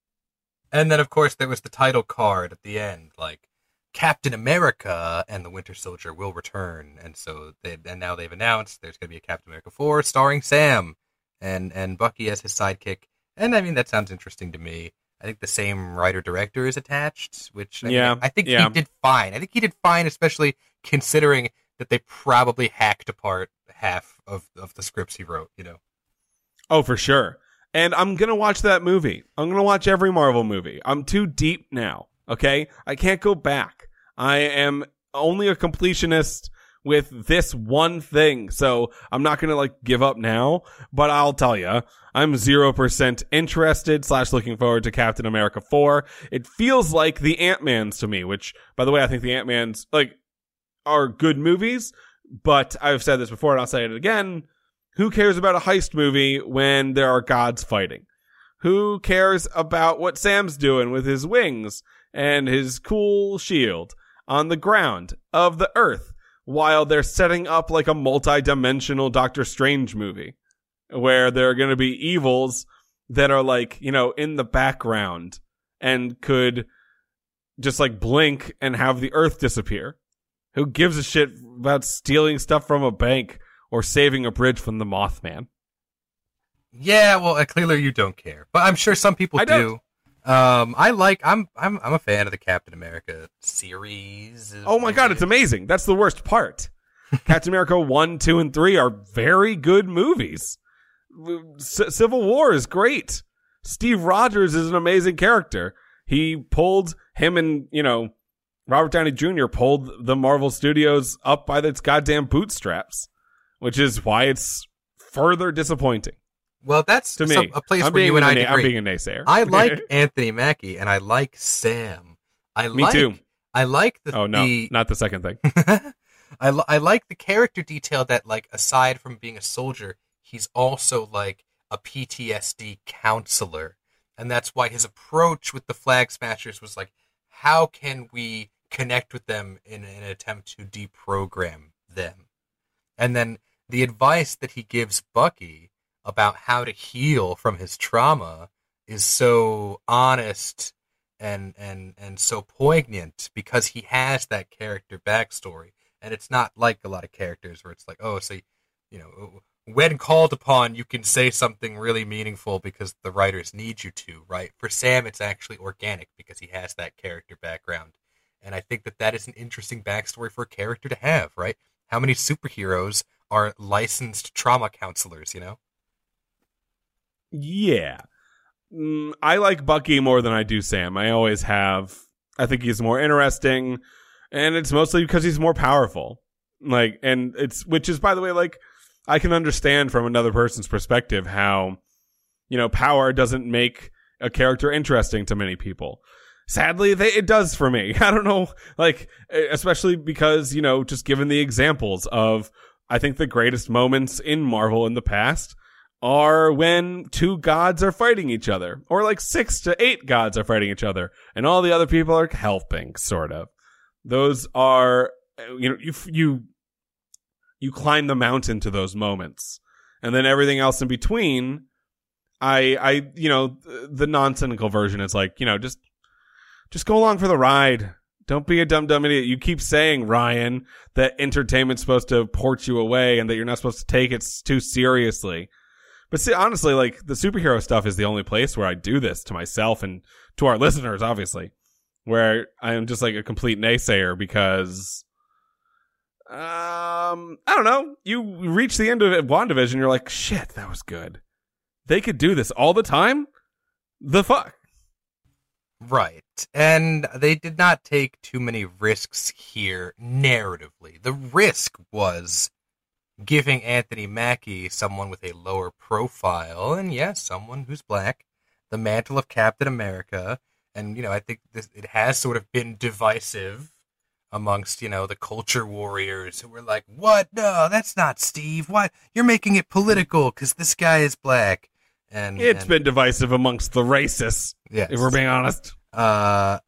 And then, of course, there was the title card at the end, like Captain America and the Winter Soldier will return. And so, they, and now they've announced there's going to be a Captain America four starring Sam and and Bucky as his sidekick. And I mean, that sounds interesting to me. I think the same writer director is attached, which I mean, Yeah, I think yeah. he did fine. I think he did fine, especially considering that they probably hacked apart half of, of the scripts he wrote. You know, Oh, for sure. And I'm going to watch that movie. I'm going to watch every Marvel movie. I'm too deep now. Okay. I can't go back. I am only a completionist with this one thing. So I'm not going to like give up now, but I'll tell you, I'm 0% interested slash looking forward to Captain America 4. It feels like the Ant-Mans to me, which by the way, I think the Ant-Mans like are good movies, but I've said this before and I'll say it again. Who cares about a heist movie when there are gods fighting? Who cares about what Sam's doing with his wings and his cool shield on the ground of the earth while they're setting up like a multi-dimensional Doctor Strange movie where there are going to be evils that are like, you know, in the background and could just like blink and have the earth disappear. Who gives a shit about stealing stuff from a bank or saving a bridge from the Mothman? Yeah, well, uh, clearly you don't care, but I'm sure some people I do. Um, I like. I'm. I'm. I'm a fan of the Captain America series. Oh my god, it's amazing. That's the worst part. Captain America 1, 2, and 3 are very good movies. C- Civil War is great. Steve Rogers is an amazing character. He pulled him and, you know, Robert Downey Jr. pulled the Marvel Studios up by its goddamn bootstraps, which is why it's further disappointing Well, that's to me. some- a place I'm where you and I na- I'm being a naysayer. I like Anthony Mackie and I like Sam. I Me like, too. I like the. oh no, the- not the second thing. I li- I like the character detail that like aside from being a soldier, he's also like a PTSD counselor, and that's why his approach with the Flag Smashers was like, how can we connect with them in an attempt to deprogram them, and then the advice that he gives Bucky about how to heal from his trauma is so honest and and and so poignant because he has that character backstory. And it's not like a lot of characters where it's like oh so you know when called upon you can say something really meaningful because the writers need you to right? For sam it's actually organic because he has that character background and i think that that is an interesting backstory for a character to have right how many superheroes are licensed trauma counselors you know Yeah. Mm, I like Bucky more than I do Sam. I always have. I think he's more interesting, and it's mostly because he's more powerful. Like, and it's, which is, by the way, like, I can understand from another person's perspective how, you know, power doesn't make a character interesting to many people. Sadly, they, it does for me. I don't know, like, especially because, you know, just given the examples of, I think the greatest moments in Marvel in the past are when two gods are fighting each other, or like six to eight gods are fighting each other, and all the other people are helping, sort of. Those are, you know, you you you climb the mountain to those moments, and then everything else in between. I I you know the, the non cynical version is like you know just just go along for the ride. Don't be a dumb dumb idiot. You keep saying Ryan that entertainment's supposed to port you away and that you're not supposed to take it too seriously. But see, honestly, like the superhero stuff is the only place where I do this to myself and to our listeners, obviously, where I am just like a complete naysayer because, um, I don't know. You reach the end of WandaVision, you're like, shit, that was good. They could do this all the time. The fuck. Right. And they did not take too many risks here narratively. The risk was giving Anthony Mackie, someone with a lower profile, and yes, someone who's black, the mantle of Captain America. And, you know, I think this, it has sort of been divisive amongst, you know, the culture warriors who were like, what? No, that's not Steve. Why? You're making it political because this guy is black. And It's and- been divisive amongst the racists, yes. if we're being honest. Uh,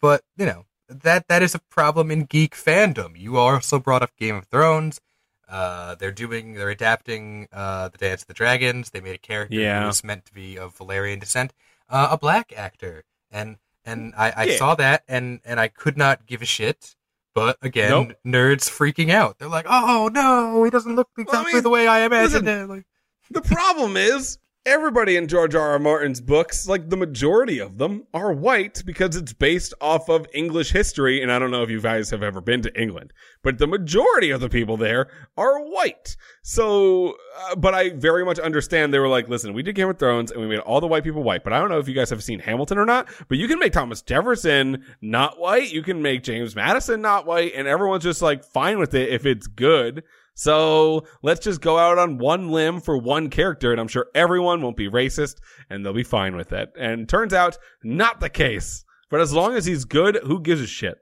but you know that that is a problem in geek fandom. You also brought up Game of Thrones. Uh, they're doing, they're adapting uh, the Dance of the Dragons. They made a character Yeah. who was meant to be of Valyrian descent, uh, a black actor, and and I, I Yeah. saw that and and I could not give a shit. But again, Nope. nerds freaking out. They're like, "Oh no, he doesn't look exactly mean, the way I imagined listen, him." Like, The problem is everybody in George R. R. Martin's books, like the majority of them, are white because it's based off of English history. And I don't know if you guys have ever been to England, but the majority of the people there are white. So, uh, but I very much understand they were like, listen, we did Game of Thrones and we made all the white people white, but I don't know if you guys have seen Hamilton or not, but you can make Thomas Jefferson not white. You can make James Madison not white and everyone's just like fine with it if it's good. So let's just go out on one limb for one character, and I'm sure everyone won't be racist and they'll be fine with it. And turns out, not the case. But as long as he's good, who gives a shit?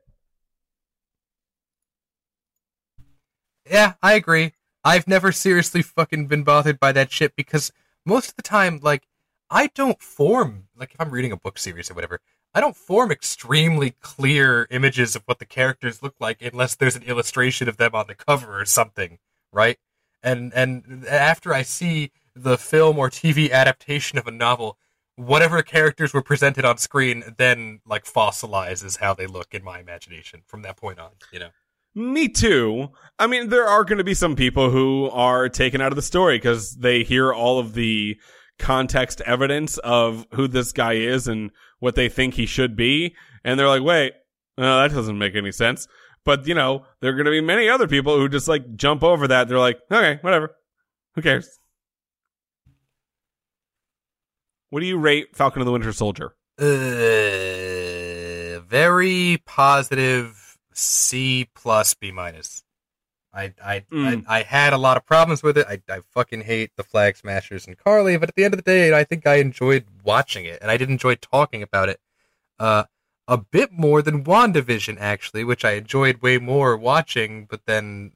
Yeah, I agree. I've never seriously fucking been bothered by that shit because most of the time, like, I don't form, like, if I'm reading a book series or whatever, I don't form extremely clear images of what the characters look like unless there's an illustration of them on the cover or something, right? And and after I see the film or TV adaptation of a novel, whatever characters were presented on screen then like fossilizes how they look in my imagination from that point on, you know. Me too. I mean, there are going to be some people who are taken out of the story because they hear all of the context evidence of who this guy is and what they think he should be. And they're like, wait, no, that doesn't make any sense. But, you know, there are going to be many other people who just like jump over that. They're like, okay, whatever. Who cares? What do you rate Falcon of the Winter Soldier? Uh, very positive C plus B minus. I I, Mm. I I had a lot of problems with it. I I fucking hate the Flag Smashers and Carly, but at the end of the day, I think I enjoyed watching it, and I did enjoy talking about it. Uh, a bit more than WandaVision actually, which I enjoyed way more watching. But then,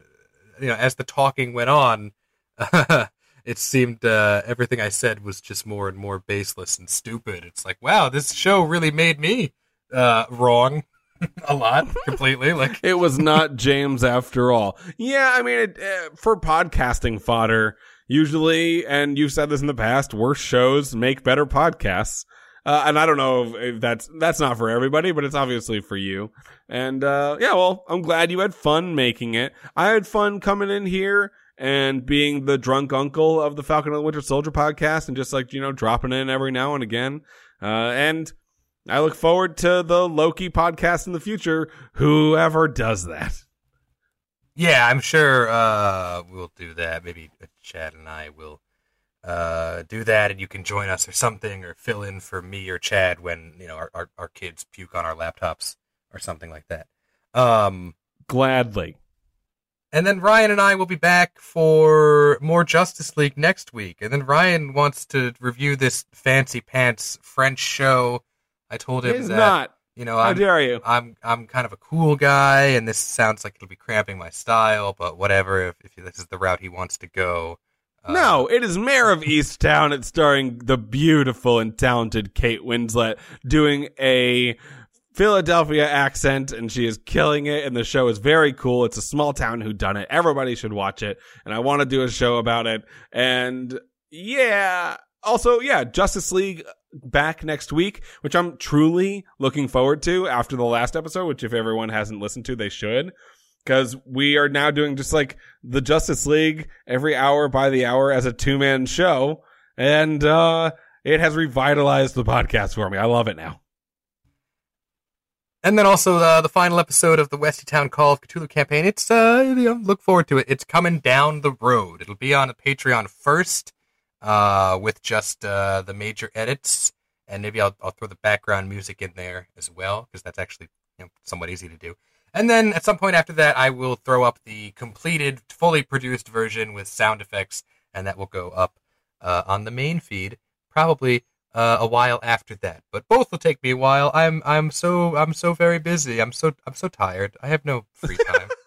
you know, as the talking went on, it seemed uh, everything I said was just more and more baseless and stupid. It's like, wow, this show really made me uh, wrong a lot completely. Like, It was not James after all. Yeah, I mean, it, uh, for podcasting fodder, usually, and you've said this in the past, worse shows make better podcasts. Uh, and I don't know if, that's that's not for everybody, but it's obviously for you. And uh, yeah, well, I'm glad you had fun making it. I had fun coming in here and being the drunk uncle of the Falcon and the Winter Soldier podcast, and just like you know, dropping in every now and again. Uh, and I look forward to the Loki podcast in the future. Whoever does that. yeah, I'm sure uh, we'll do that. Maybe Chad and I will uh, do that, and you can join us or something, or fill in for me or Chad when you know our, our, our kids puke on our laptops or something like that. Um, Gladly. And then Ryan and I will be back for more Justice League next week. And then Ryan wants to review this fancy pants French show. I told him It's that not. you know How I'm dare you? I'm I'm kind of a cool guy, and this sounds like it'll be cramping my style. But whatever, if, if this is the route he wants to go. Uh, No, it is Mare of Easttown. It's starring the beautiful and talented Kate Winslet doing a Philadelphia accent, and she is killing it. And the show is very cool. It's a small town who done it. Everybody should watch it. And I want to do a show about it. And yeah, also yeah, Justice League back next week, which I'm truly looking forward to after the last episode. Which if everyone hasn't listened to, they should. Because we are now doing just like the Justice League every hour by the hour as a two man show. And, uh, it has revitalized the podcast for me. I love it now. And then also uh, the final episode of the Westy Town Call of Cthulhu campaign. It's uh, you know, look forward to it. It's coming down the road. It'll be on the Patreon first, uh, with just uh, the major edits, and maybe I'll I'll throw the background music in there as well because that's actually you know, somewhat easy to do. And then at some point after that, I will throw up the completed, fully produced version with sound effects, and that will go up uh, on the main feed probably uh, a while after that. But both will take me a while. I'm I'm so I'm so very busy. I'm so I'm so tired. I have no free time.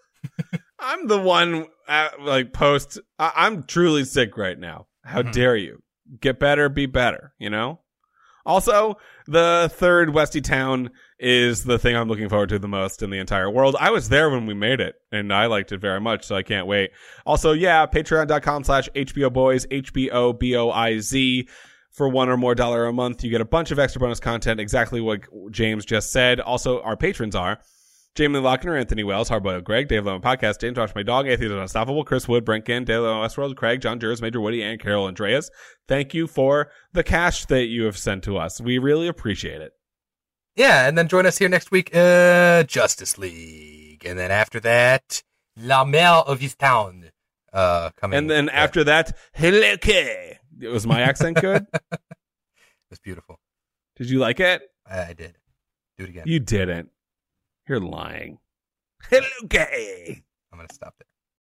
I'm the one at, like post. I- I'm truly sick right now. How Mhm. dare you? Get better, be better. You know. Also, the third Westy Town is the thing I'm looking forward to the most in the entire world. I was there when we made it, and I liked it very much, so I can't wait. Also, yeah, patreon.com slash HBO Boys, H-B-O B-O-I-Z. For one or more dollar a month, you get a bunch of extra bonus content, exactly what James just said. Also, our patrons are Jamie Lochner, Anthony Wells, Hardboiled Greg, Dave Lemon Podcast, James Josh, My Dog, Anthony Unstoppable, Chris Wood, Brent Ginn, Dale Westworld, Craig, John Juris, Major Woody, and Carol Andreas. Thank you for the cash that you have sent to us. We really appreciate it. Yeah, and then join us here next week, uh, Justice League. And then after that, La Maire of his town. Uh, coming. And then after that, hello, K. Was my accent good? It was beautiful. Did you like it? I, I did. Do it again. You didn't. You're lying. Hello, K. I'm to stop there.